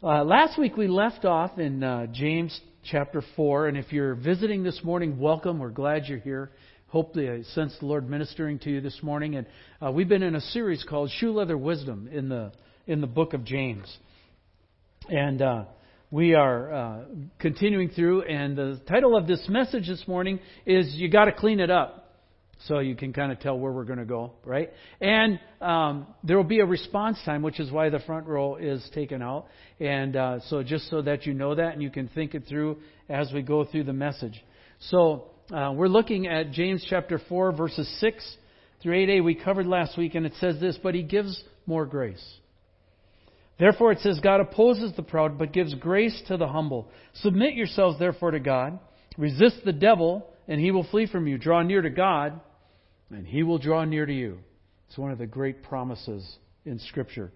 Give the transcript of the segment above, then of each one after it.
Uh, last week we left off in uh, James chapter 4, and if you're visiting this morning, welcome. We're glad you're here. Hope the sense the Lord ministering to you this morning. And uh, we've been in a series called Shoe Leather Wisdom in the in the book of James, and uh, we are uh, continuing through. And the title of this message this morning is "You Got to Clean It Up." So you can kind of tell where we're going to go, right? And um, there will be a response time, which is why the front row is taken out. And uh, so just so that you know that and you can think it through as we go through the message. So uh, we're looking at James chapter 4, verses 6 through 8a. We covered last week, and it says this, but he gives more grace. Therefore, it says, God opposes the proud, but gives grace to the humble. Submit yourselves, therefore, to God. Resist the devil, and he will flee from you. Draw near to God and he will draw near to you. It's one of the great promises in Scripture.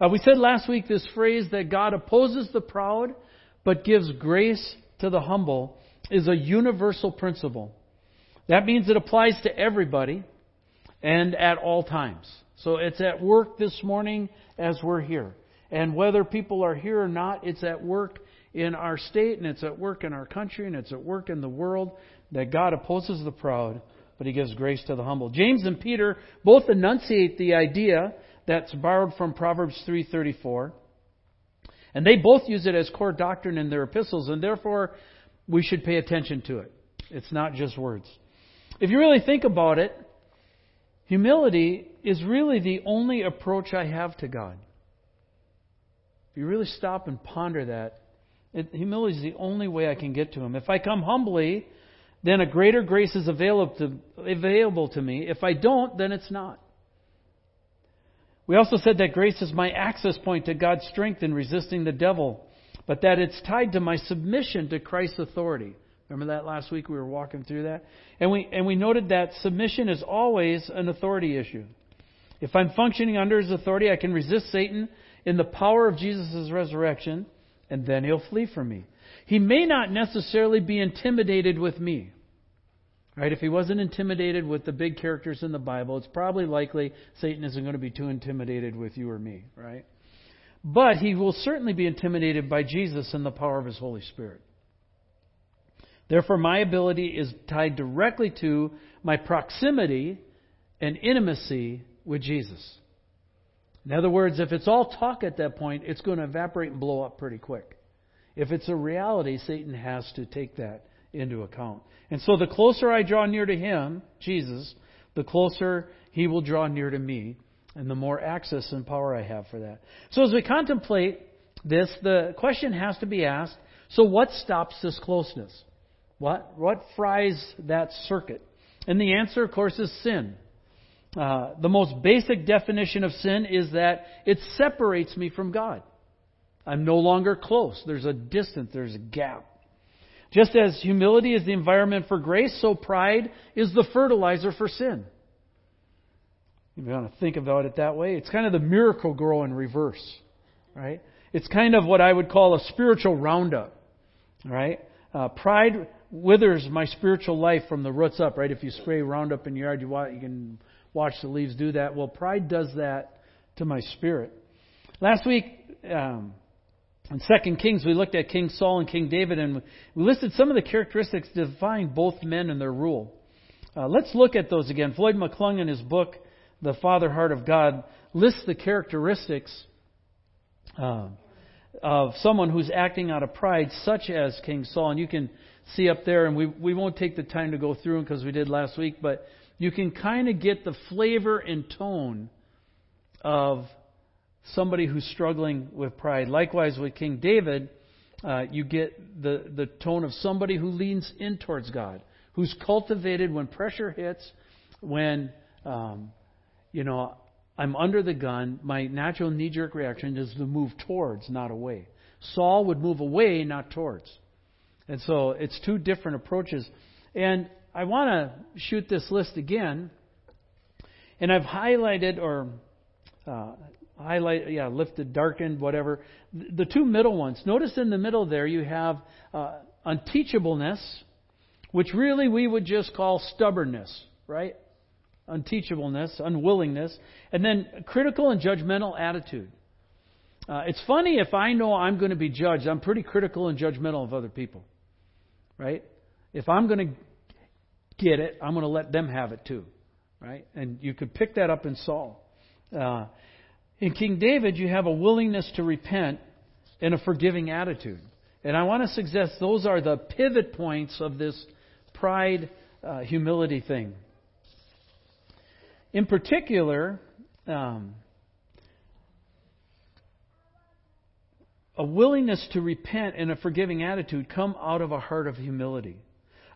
Uh, we said last week this phrase that God opposes the proud but gives grace to the humble is a universal principle. That means it applies to everybody and at all times. So it's at work this morning as we're here. And whether people are here or not, it's at work in our state and it's at work in our country and it's at work in the world that God opposes the proud but he gives grace to the humble. James and Peter both enunciate the idea that's borrowed from Proverbs 3:34. And they both use it as core doctrine in their epistles and therefore we should pay attention to it. It's not just words. If you really think about it, humility is really the only approach I have to God. If you really stop and ponder that, it, humility is the only way I can get to Him. If I come humbly, then a greater grace is available to, me. If I don't, then it's not. We also said that grace is my access point to God's strength in resisting the devil, but that it's tied to my submission to Christ's authority. Remember that last week we were walking through that? And we, and we noted that submission is always an authority issue. If I'm functioning under his authority, I can resist Satan in the power of Jesus' resurrection, and then he'll flee from me. He may not necessarily be intimidated with me. Right? If he wasn't intimidated with the big characters in the Bible, it's probably likely Satan isn't going to be too intimidated with you or me, right? But he will certainly be intimidated by Jesus and the power of his Holy Spirit. Therefore, my ability is tied directly to my proximity and intimacy with Jesus. In other words, if it's all talk at that point, it's going to evaporate and blow up pretty quick. If it's a reality, Satan has to take that into account. And so the closer I draw near to Him, Jesus, the closer He will draw near to me, and the more access and power I have for that. So as we contemplate this, the question has to be asked so what stops this closeness? What, what fries that circuit? And the answer, of course, is sin. Uh, the most basic definition of sin is that it separates me from God. I'm no longer close. There's a distance, there's a gap. Just as humility is the environment for grace, so pride is the fertilizer for sin. If You want to think about it that way. It's kind of the Miracle-Gro in reverse, right? It's kind of what I would call a spiritual roundup, right? Uh, pride withers my spiritual life from the roots up, right? If you spray Roundup in your yard, you, you can watch the leaves do that. Well, pride does that to my spirit. Last week, um, in 2 Kings, we looked at King Saul and King David, and we listed some of the characteristics define both men and their rule. Uh, let's look at those again. Floyd McClung, in his book, The Father Heart of God, lists the characteristics uh, of someone who's acting out of pride, such as King Saul. And you can see up there, and we, we won't take the time to go through them because we did last week, but you can kind of get the flavor and tone of somebody who's struggling with pride. Likewise, with King David, uh, you get the, the tone of somebody who leans in towards God, who's cultivated when pressure hits, when, um, you know, I'm under the gun, my natural knee jerk reaction is to move towards, not away. Saul would move away, not towards. And so it's two different approaches. And I want to shoot this list again. And I've highlighted or uh, highlight, yeah, lifted, darkened, whatever. The two middle ones. Notice in the middle there you have uh, unteachableness, which really we would just call stubbornness, right? Unteachableness, unwillingness, and then critical and judgmental attitude. Uh, it's funny if I know I'm going to be judged, I'm pretty critical and judgmental of other people. Right? If I'm going to get it, I'm going to let them have it too. Right? And you could pick that up in Saul. Uh, in King David, you have a willingness to repent and a forgiving attitude. And I want to suggest those are the pivot points of this pride uh, humility thing. In particular, um, a willingness to repent and a forgiving attitude come out of a heart of humility.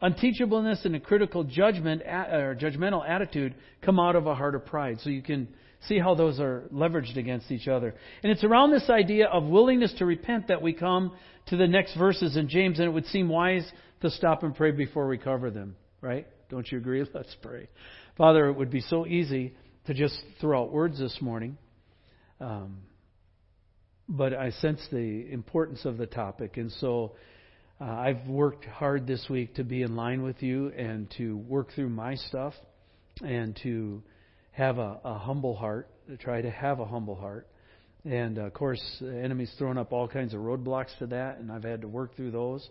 Unteachableness and a critical judgment or judgmental attitude come out of a heart of pride. So you can see how those are leveraged against each other. And it's around this idea of willingness to repent that we come to the next verses in James, and it would seem wise to stop and pray before we cover them, right? Don't you agree? Let's pray. Father, it would be so easy to just throw out words this morning. Um, but I sense the importance of the topic. And so uh, I've worked hard this week to be in line with you and to work through my stuff and to have a, a humble heart, to try to have a humble heart. And uh, of course, the enemy's thrown up all kinds of roadblocks to that, and I've had to work through those.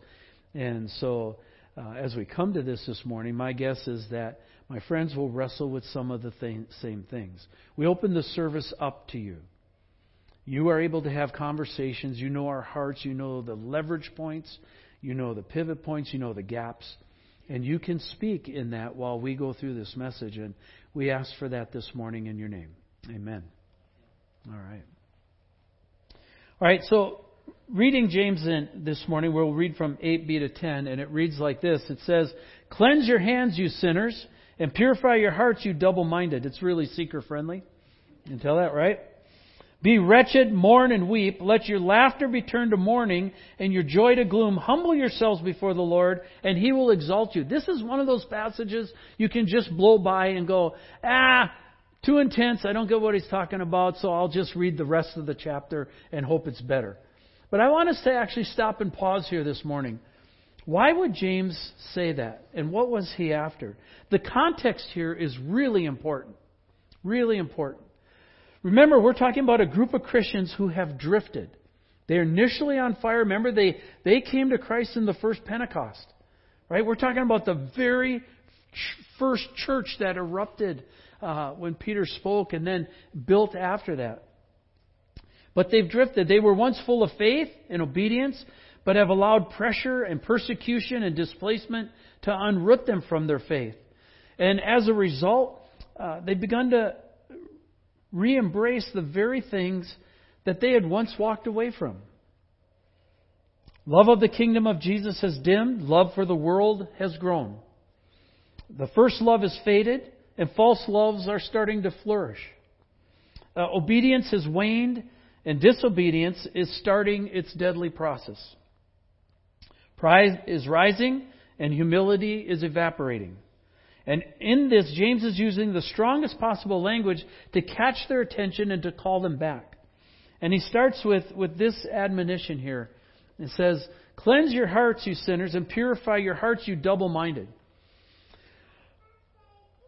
And so, uh, as we come to this this morning, my guess is that my friends will wrestle with some of the th- same things. We open the service up to you. You are able to have conversations. You know our hearts. You know the leverage points. You know the pivot points. You know the gaps. And you can speak in that while we go through this message. And we ask for that this morning in your name. Amen. All right. All right, so reading James in this morning, we'll read from 8b to 10, and it reads like this It says, Cleanse your hands, you sinners, and purify your hearts, you double minded. It's really seeker friendly. You can tell that, right? Be wretched, mourn and weep. Let your laughter be turned to mourning and your joy to gloom. Humble yourselves before the Lord and He will exalt you. This is one of those passages you can just blow by and go, ah, too intense. I don't get what he's talking about, so I'll just read the rest of the chapter and hope it's better. But I want us to actually stop and pause here this morning. Why would James say that? And what was he after? The context here is really important. Really important. Remember, we're talking about a group of Christians who have drifted. They're initially on fire. Remember, they, they came to Christ in the first Pentecost. Right? We're talking about the very first church that erupted uh, when Peter spoke and then built after that. But they've drifted. They were once full of faith and obedience, but have allowed pressure and persecution and displacement to unroot them from their faith. And as a result, uh, they've begun to re embrace the very things that they had once walked away from. Love of the kingdom of Jesus has dimmed, love for the world has grown. The first love has faded, and false loves are starting to flourish. Uh, obedience has waned, and disobedience is starting its deadly process. Pride is rising, and humility is evaporating. And in this, James is using the strongest possible language to catch their attention and to call them back. And he starts with, with this admonition here. It says, Cleanse your hearts, you sinners, and purify your hearts, you double minded.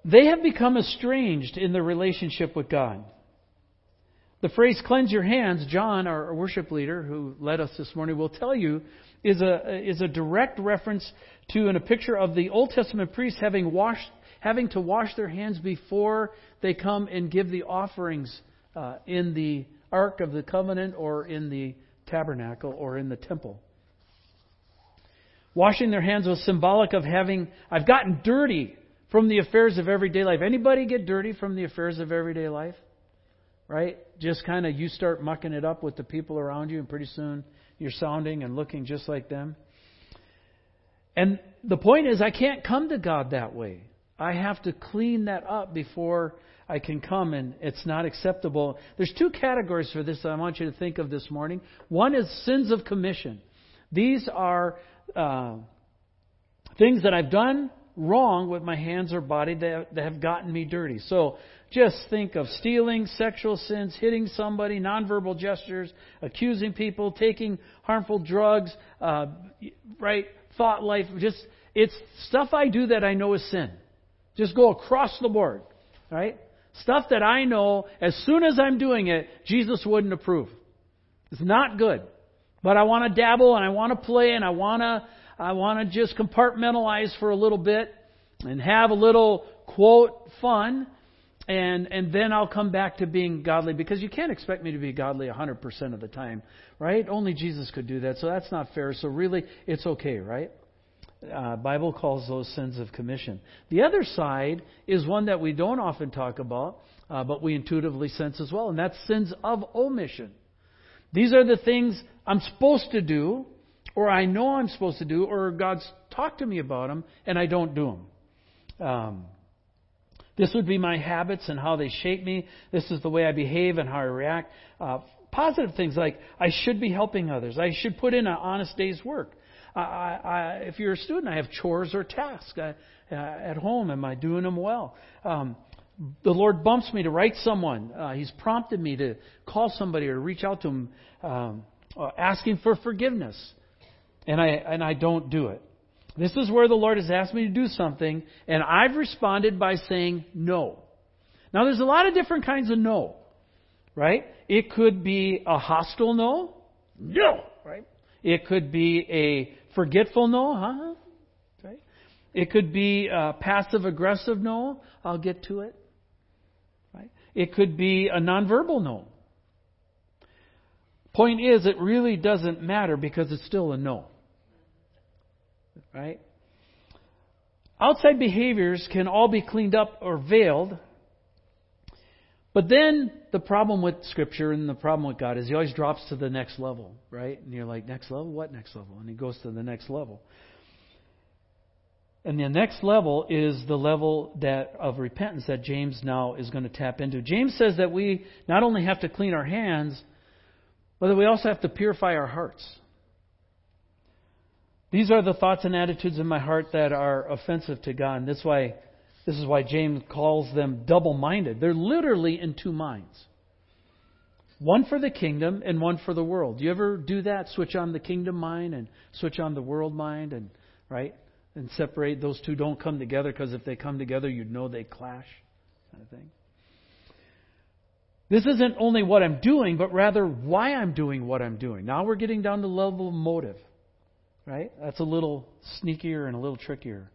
They have become estranged in their relationship with God. The phrase cleanse your hands, John, our worship leader who led us this morning, will tell you is a, is a direct reference to and a picture of the Old Testament priests having, washed, having to wash their hands before they come and give the offerings uh, in the Ark of the Covenant or in the tabernacle or in the temple. Washing their hands was symbolic of having, I've gotten dirty from the affairs of everyday life. Anybody get dirty from the affairs of everyday life? Right? Just kind of you start mucking it up with the people around you, and pretty soon you're sounding and looking just like them. And the point is, I can't come to God that way. I have to clean that up before I can come, and it's not acceptable. There's two categories for this I want you to think of this morning. One is sins of commission. These are uh, things that I've done wrong with my hands or body that, that have gotten me dirty. So just think of stealing, sexual sins, hitting somebody, nonverbal gestures, accusing people, taking harmful drugs, uh, right? Thought life. Just it's stuff I do that I know is sin. Just go across the board, right? Stuff that I know as soon as I'm doing it, Jesus wouldn't approve. It's not good. But I want to dabble and I want to play and I want to I want to just compartmentalize for a little bit and have a little quote fun and and then I'll come back to being godly because you can't expect me to be godly 100% of the time, right? Only Jesus could do that. So that's not fair. So really it's okay, right? Uh, Bible calls those sins of commission. The other side is one that we don't often talk about, uh, but we intuitively sense as well, and that's sins of omission. These are the things I'm supposed to do, or I know I'm supposed to do, or God's talked to me about them, and I don't do them. Um, this would be my habits and how they shape me. This is the way I behave and how I react. Uh, positive things like I should be helping others. I should put in an honest day's work. I, I, if you're a student, I have chores or tasks I, uh, at home. Am I doing them well? Um, the Lord bumps me to write someone. Uh, he's prompted me to call somebody or reach out to him, um, uh, asking for forgiveness, and I and I don't do it. This is where the Lord has asked me to do something, and I've responded by saying no. Now, there's a lot of different kinds of no, right? It could be a hostile no, no, right? It could be a forgetful no, huh? Right? It could be a passive aggressive no, I'll get to it. Right? It could be a nonverbal no. Point is, it really doesn't matter because it's still a no. Right? Outside behaviors can all be cleaned up or veiled. But then the problem with Scripture and the problem with God is he always drops to the next level, right? And you're like, next level? What next level? And he goes to the next level. And the next level is the level that of repentance that James now is going to tap into. James says that we not only have to clean our hands, but we also have to purify our hearts. These are the thoughts and attitudes in my heart that are offensive to God. And that's why this is why James calls them double minded. They're literally in two minds. One for the kingdom and one for the world. Do you ever do that? Switch on the kingdom mind and switch on the world mind and right? And separate those two don't come together because if they come together you'd know they clash kind of thing. This isn't only what I'm doing, but rather why I'm doing what I'm doing. Now we're getting down to level of motive. Right? That's a little sneakier and a little trickier.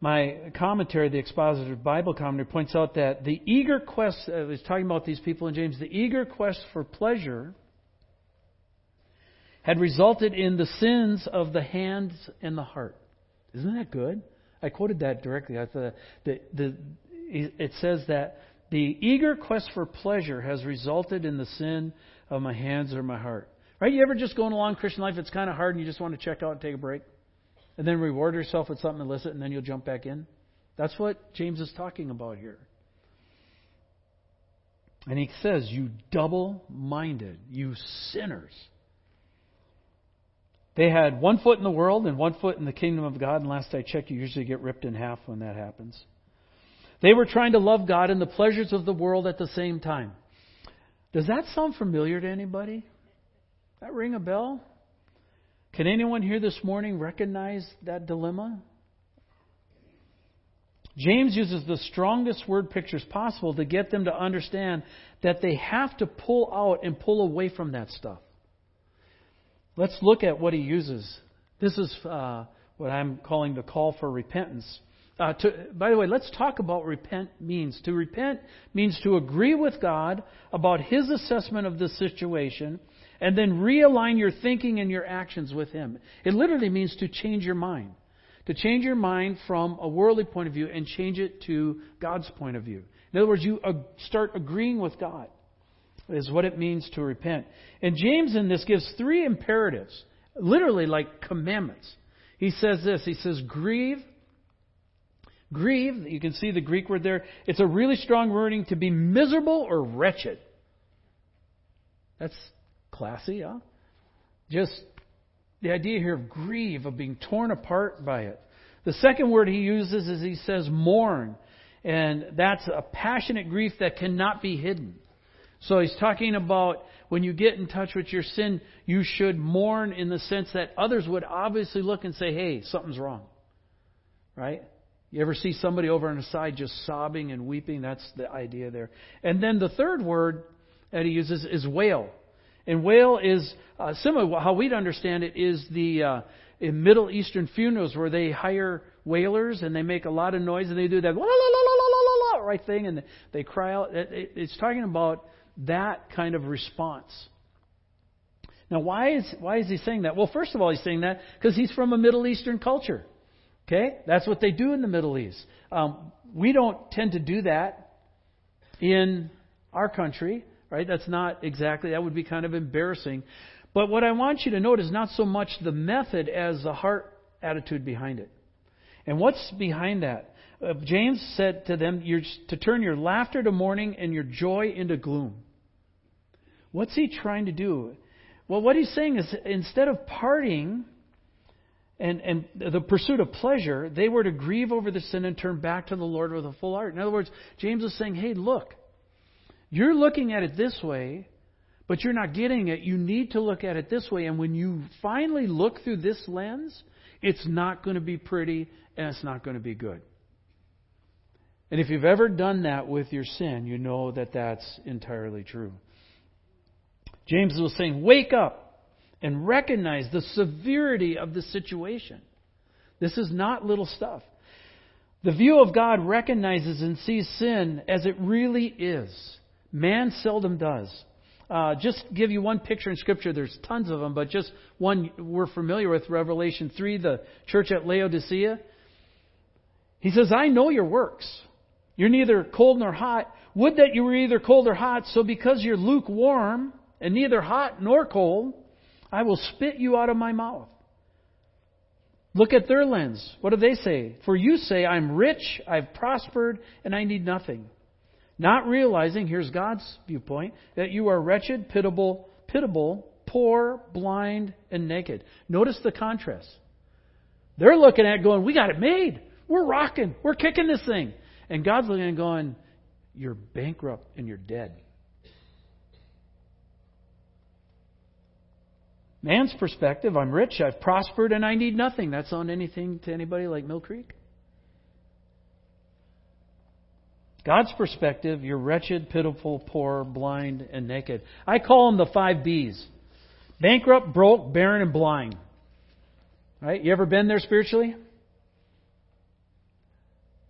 My commentary, the expositor Bible commentary, points out that the eager quest, I uh, was talking about these people in James, the eager quest for pleasure had resulted in the sins of the hands and the heart. Isn't that good? I quoted that directly. I thought the, the, it says that the eager quest for pleasure has resulted in the sin of my hands or my heart. Right? You ever just going along Christian life, it's kind of hard and you just want to check out and take a break? And then reward yourself with something illicit and then you'll jump back in? That's what James is talking about here. And he says, You double minded, you sinners. They had one foot in the world and one foot in the kingdom of God, and last I checked, you usually get ripped in half when that happens. They were trying to love God and the pleasures of the world at the same time. Does that sound familiar to anybody? That ring a bell? Can anyone here this morning recognize that dilemma? James uses the strongest word pictures possible to get them to understand that they have to pull out and pull away from that stuff. Let's look at what he uses. This is uh, what I'm calling the call for repentance. Uh, to, by the way, let's talk about repent means. To repent means to agree with God about His assessment of the situation and then realign your thinking and your actions with Him. It literally means to change your mind. To change your mind from a worldly point of view and change it to God's point of view. In other words, you start agreeing with God, is what it means to repent. And James in this gives three imperatives, literally like commandments. He says this He says, grieve. Grieve, you can see the Greek word there. It's a really strong wording to be miserable or wretched. That's Classy, huh? Just the idea here of grieve, of being torn apart by it. The second word he uses is he says mourn. And that's a passionate grief that cannot be hidden. So he's talking about when you get in touch with your sin, you should mourn in the sense that others would obviously look and say, hey, something's wrong. Right? You ever see somebody over on the side just sobbing and weeping? That's the idea there. And then the third word that he uses is wail. And wail is uh, similar. How we'd understand it is the uh, in Middle Eastern funerals where they hire wailers and they make a lot of noise and they do that la la la la la la right thing and they cry out. It's talking about that kind of response. Now, why is why is he saying that? Well, first of all, he's saying that because he's from a Middle Eastern culture. Okay, that's what they do in the Middle East. Um, we don't tend to do that in our country, right? That's not exactly. That would be kind of embarrassing. But what I want you to note is not so much the method as the heart attitude behind it. And what's behind that? Uh, James said to them, You're to turn your laughter to mourning and your joy into gloom. What's he trying to do? Well, what he's saying is instead of partying and, and the pursuit of pleasure, they were to grieve over the sin and turn back to the Lord with a full heart. In other words, James is saying, hey, look, you're looking at it this way, but you're not getting it. You need to look at it this way. And when you finally look through this lens, it's not going to be pretty and it's not going to be good. And if you've ever done that with your sin, you know that that's entirely true. James was saying, Wake up and recognize the severity of the situation. This is not little stuff. The view of God recognizes and sees sin as it really is. Man seldom does. Uh, just give you one picture in Scripture. There's tons of them, but just one we're familiar with, Revelation 3, the church at Laodicea. He says, I know your works. You're neither cold nor hot. Would that you were either cold or hot, so because you're lukewarm, and neither hot nor cold, I will spit you out of my mouth. Look at their lens. What do they say? For you say, I'm rich, I've prospered, and I need nothing. Not realizing, here's God's viewpoint, that you are wretched, pitiable, pitiable, poor, blind, and naked. Notice the contrast. They're looking at going, we got it made. We're rocking. We're kicking this thing. And God's looking and going, you're bankrupt and you're dead. Man's perspective, I'm rich, I've prospered, and I need nothing. That's on anything to anybody like Mill Creek? God's perspective, you're wretched, pitiful, poor, blind, and naked. I call them the five B's bankrupt, broke, barren, and blind. Right? You ever been there spiritually?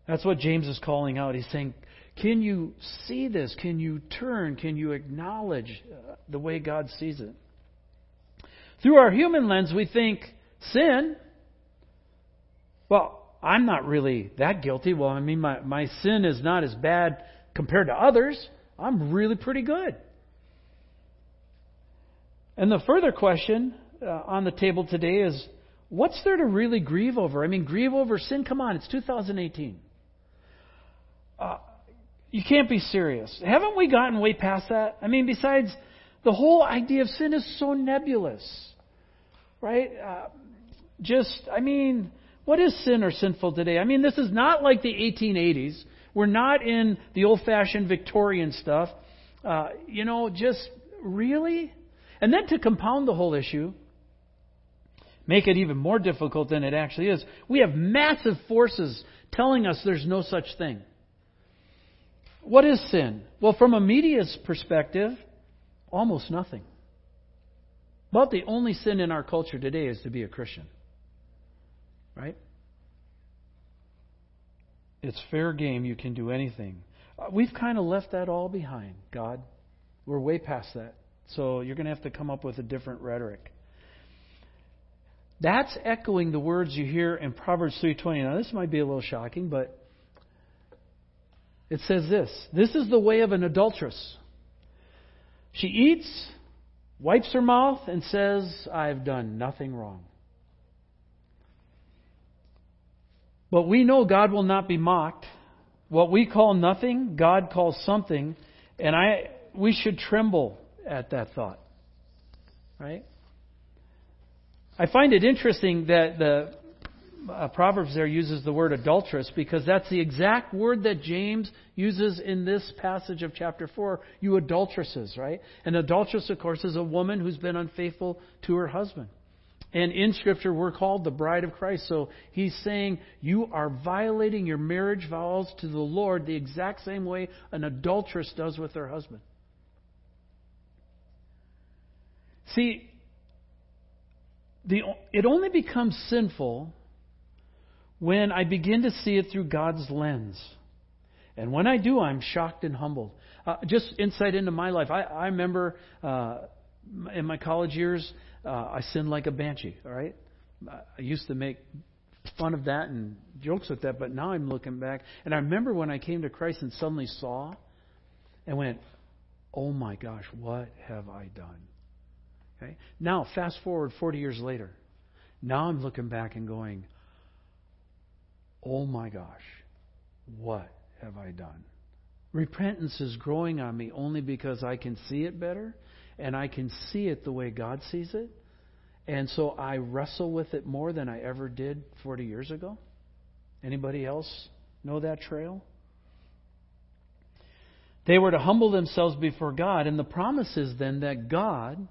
That's what James is calling out. He's saying, Can you see this? Can you turn? Can you acknowledge uh, the way God sees it? Through our human lens, we think sin. Well, I'm not really that guilty. Well, I mean, my, my sin is not as bad compared to others. I'm really pretty good. And the further question uh, on the table today is what's there to really grieve over? I mean, grieve over sin? Come on, it's 2018. Uh, you can't be serious. Haven't we gotten way past that? I mean, besides the whole idea of sin is so nebulous, right? Uh, just, I mean, what is sin or sinful today? I mean, this is not like the 1880s. We're not in the old fashioned Victorian stuff. Uh, you know, just really? And then to compound the whole issue, make it even more difficult than it actually is, we have massive forces telling us there's no such thing. What is sin? Well, from a media's perspective, Almost nothing. About the only sin in our culture today is to be a Christian. Right? It's fair game. You can do anything. Uh, we've kind of left that all behind, God. We're way past that. So you're going to have to come up with a different rhetoric. That's echoing the words you hear in Proverbs 3:20. Now this might be a little shocking, but it says this, "This is the way of an adulteress." She eats, wipes her mouth, and says, I've done nothing wrong. But we know God will not be mocked. What we call nothing, God calls something, and I we should tremble at that thought. Right? I find it interesting that the uh, Proverbs there uses the word adulteress because that's the exact word that James uses in this passage of chapter 4. You adulteresses, right? An adulteress, of course, is a woman who's been unfaithful to her husband. And in Scripture, we're called the bride of Christ. So he's saying you are violating your marriage vows to the Lord the exact same way an adulteress does with her husband. See, the, it only becomes sinful when I begin to see it through God's lens. And when I do, I'm shocked and humbled. Uh, just insight into my life. I, I remember uh, in my college years, uh, I sinned like a banshee, all right? I used to make fun of that and jokes with that, but now I'm looking back. And I remember when I came to Christ and suddenly saw and went, oh my gosh, what have I done? Okay? Now, fast forward 40 years later. Now I'm looking back and going, oh my gosh, what have I done? Repentance is growing on me only because I can see it better and I can see it the way God sees it. And so I wrestle with it more than I ever did 40 years ago. Anybody else know that trail? They were to humble themselves before God, and the promise is then that God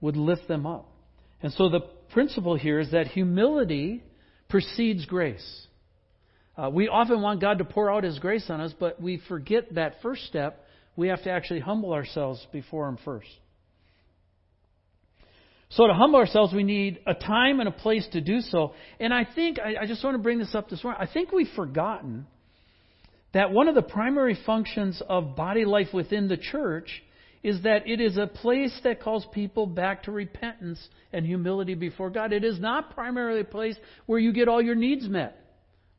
would lift them up. And so the principle here is that humility precedes grace. Uh, we often want God to pour out His grace on us, but we forget that first step. We have to actually humble ourselves before Him first. So to humble ourselves, we need a time and a place to do so. And I think, I, I just want to bring this up this morning. I think we've forgotten that one of the primary functions of body life within the church is that it is a place that calls people back to repentance and humility before God. It is not primarily a place where you get all your needs met.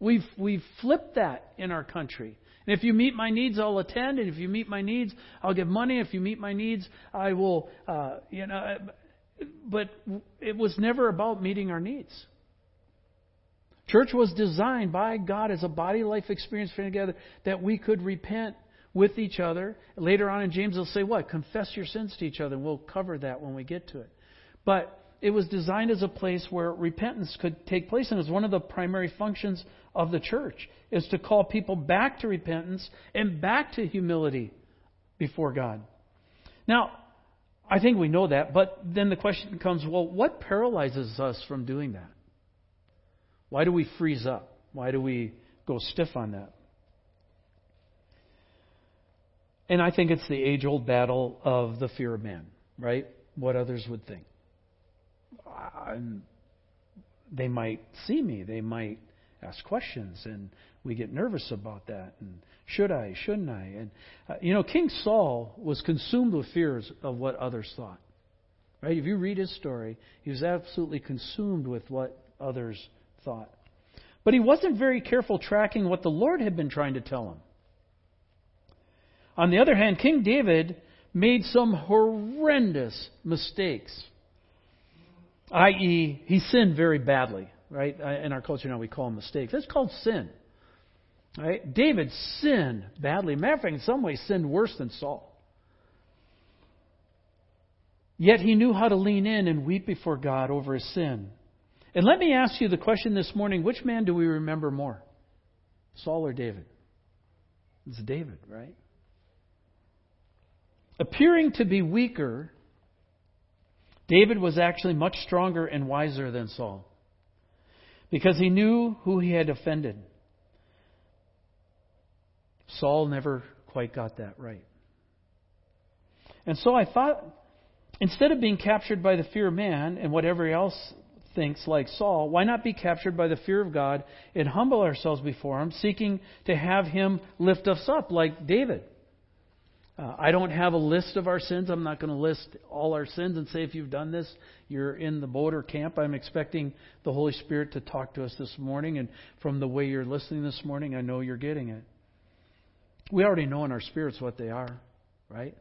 We've, we've flipped that in our country. And if you meet my needs, I'll attend. And if you meet my needs, I'll give money. If you meet my needs, I will, uh, you know. But it was never about meeting our needs. Church was designed by God as a body life experience for together that we could repent with each other. Later on in James, they'll say, What? Confess your sins to each other. And we'll cover that when we get to it. But it was designed as a place where repentance could take place, and it was one of the primary functions of the church is to call people back to repentance and back to humility before God. Now, I think we know that, but then the question comes, well, what paralyzes us from doing that? Why do we freeze up? Why do we go stiff on that? And I think it's the age old battle of the fear of man, right? What others would think. I'm, they might see me, they might ask questions, and we get nervous about that. And should I? Shouldn't I? And uh, you know, King Saul was consumed with fears of what others thought. Right? If you read his story, he was absolutely consumed with what others thought. But he wasn't very careful tracking what the Lord had been trying to tell him. On the other hand, King David made some horrendous mistakes, i.e., he sinned very badly. Right? In our culture now, we call them mistakes. That's called sin. Right? David sinned badly. Matter of fact, in some ways, sinned worse than Saul. Yet he knew how to lean in and weep before God over his sin. And let me ask you the question this morning which man do we remember more? Saul or David? It's David, right? Appearing to be weaker, David was actually much stronger and wiser than Saul because he knew who he had offended. Saul never quite got that right. And so I thought, instead of being captured by the fear of man and whatever else thinks like Saul, why not be captured by the fear of God and humble ourselves before Him, seeking to have Him lift us up like David? Uh, I don't have a list of our sins. I'm not going to list all our sins and say if you've done this, you're in the boat or camp. I'm expecting the Holy Spirit to talk to us this morning, and from the way you're listening this morning, I know you're getting it. We already know in our spirits what they are, right?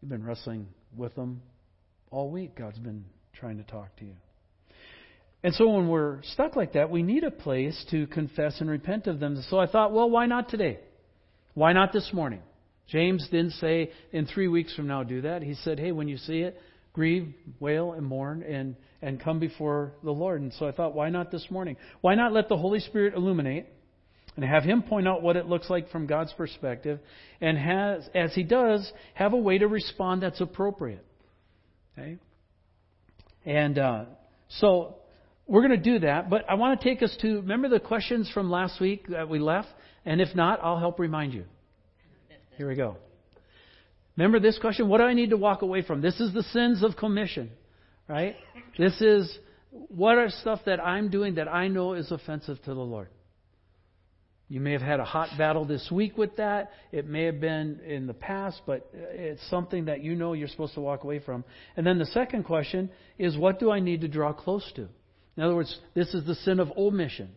You've been wrestling with them all week. God's been trying to talk to you. And so when we're stuck like that, we need a place to confess and repent of them. So I thought, well, why not today? Why not this morning? James didn't say, in three weeks from now, do that. He said, hey, when you see it, grieve, wail, and mourn, and, and come before the Lord. And so I thought, why not this morning? Why not let the Holy Spirit illuminate and have Him point out what it looks like from God's perspective, and has, as He does, have a way to respond that's appropriate. Okay? And uh, so we're going to do that, but I want to take us to remember the questions from last week that we left? And if not, I'll help remind you. Here we go. Remember this question? What do I need to walk away from? This is the sins of commission, right? This is what are stuff that I'm doing that I know is offensive to the Lord. You may have had a hot battle this week with that. It may have been in the past, but it's something that you know you're supposed to walk away from. And then the second question is what do I need to draw close to? In other words, this is the sin of omission.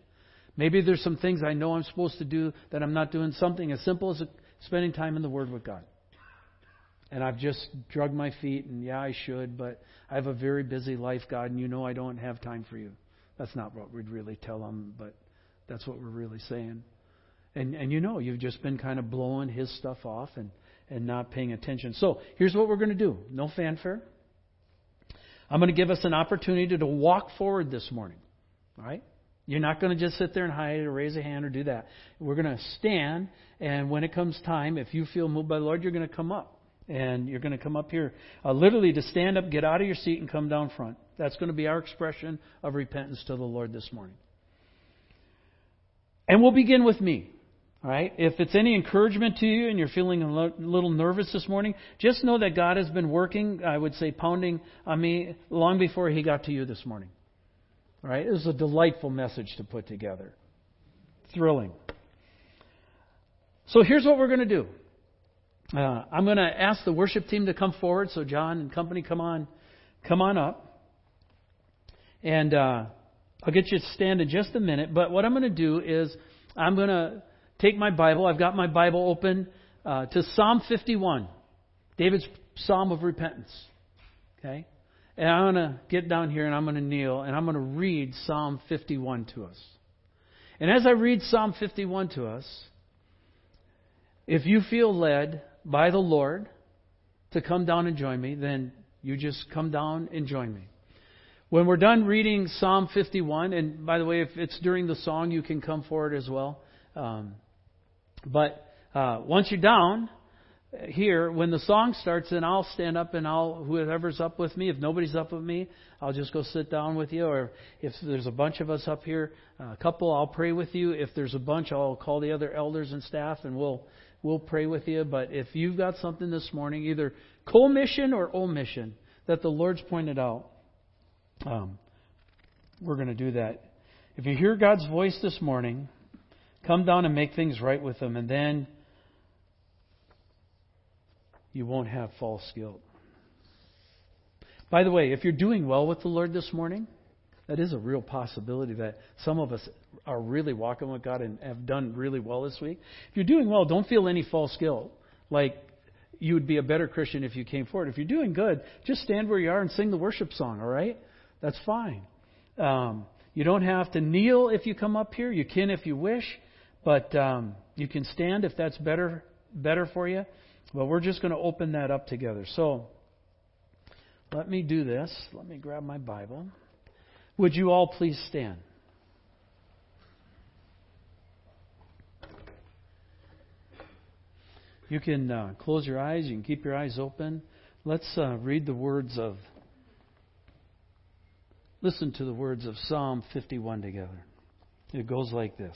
Maybe there's some things I know I'm supposed to do that I'm not doing. Something as simple as spending time in the Word with God. And I've just drug my feet, and yeah, I should, but I have a very busy life, God, and you know I don't have time for you. That's not what we'd really tell them, but that's what we're really saying. And, and you know, you've just been kind of blowing his stuff off and, and not paying attention. So here's what we're going to do no fanfare. I'm going to give us an opportunity to walk forward this morning. All right? You're not going to just sit there and hide or raise a hand or do that. We're going to stand, and when it comes time, if you feel moved by the Lord, you're going to come up. And you're going to come up here, uh, literally to stand up, get out of your seat, and come down front. That's going to be our expression of repentance to the Lord this morning. And we'll begin with me. All right? If it's any encouragement to you and you're feeling a little nervous this morning, just know that God has been working, I would say, pounding on me long before He got to you this morning. Right? It was a delightful message to put together. Thrilling. So here's what we're going to do. Uh, I'm going to ask the worship team to come forward. So John and company, come on, come on up. And uh, I'll get you to stand in just a minute. But what I'm going to do is I'm going to take my Bible. I've got my Bible open uh, to Psalm 51, David's Psalm of repentance. Okay? And I'm going to get down here and I'm going to kneel and I'm going to read Psalm 51 to us. And as I read Psalm 51 to us, if you feel led by the Lord to come down and join me, then you just come down and join me. When we're done reading Psalm 51, and by the way, if it's during the song, you can come forward as well. Um, but uh, once you're down here, when the song starts, then I'll stand up and I'll whoever's up with me. If nobody's up with me, I'll just go sit down with you. Or if there's a bunch of us up here, a couple, I'll pray with you. If there's a bunch, I'll call the other elders and staff, and we'll we'll pray with you. But if you've got something this morning, either commission or omission that the Lord's pointed out, um, we're going to do that. If you hear God's voice this morning, Come down and make things right with them, and then you won't have false guilt. By the way, if you're doing well with the Lord this morning, that is a real possibility that some of us are really walking with God and have done really well this week. If you're doing well, don't feel any false guilt. Like you would be a better Christian if you came forward. If you're doing good, just stand where you are and sing the worship song, all right? That's fine. Um, you don't have to kneel if you come up here. You can if you wish. But um, you can stand if that's better better for you. But we're just going to open that up together. So let me do this. Let me grab my Bible. Would you all please stand? You can uh, close your eyes. You can keep your eyes open. Let's uh, read the words of. Listen to the words of Psalm 51 together. It goes like this.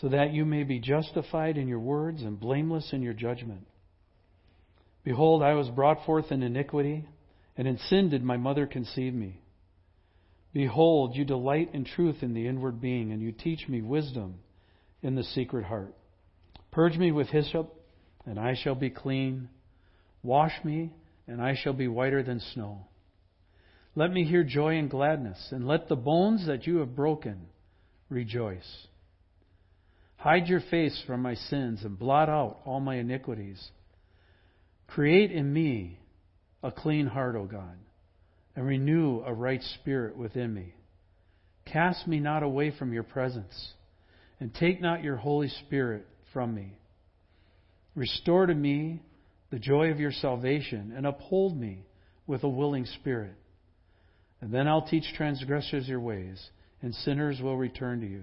so that you may be justified in your words and blameless in your judgment. Behold, I was brought forth in iniquity, and in sin did my mother conceive me. Behold, you delight in truth in the inward being, and you teach me wisdom in the secret heart. Purge me with hyssop, and I shall be clean. Wash me, and I shall be whiter than snow. Let me hear joy and gladness, and let the bones that you have broken rejoice. Hide your face from my sins and blot out all my iniquities. Create in me a clean heart, O God, and renew a right spirit within me. Cast me not away from your presence, and take not your Holy Spirit from me. Restore to me the joy of your salvation, and uphold me with a willing spirit. And then I'll teach transgressors your ways, and sinners will return to you.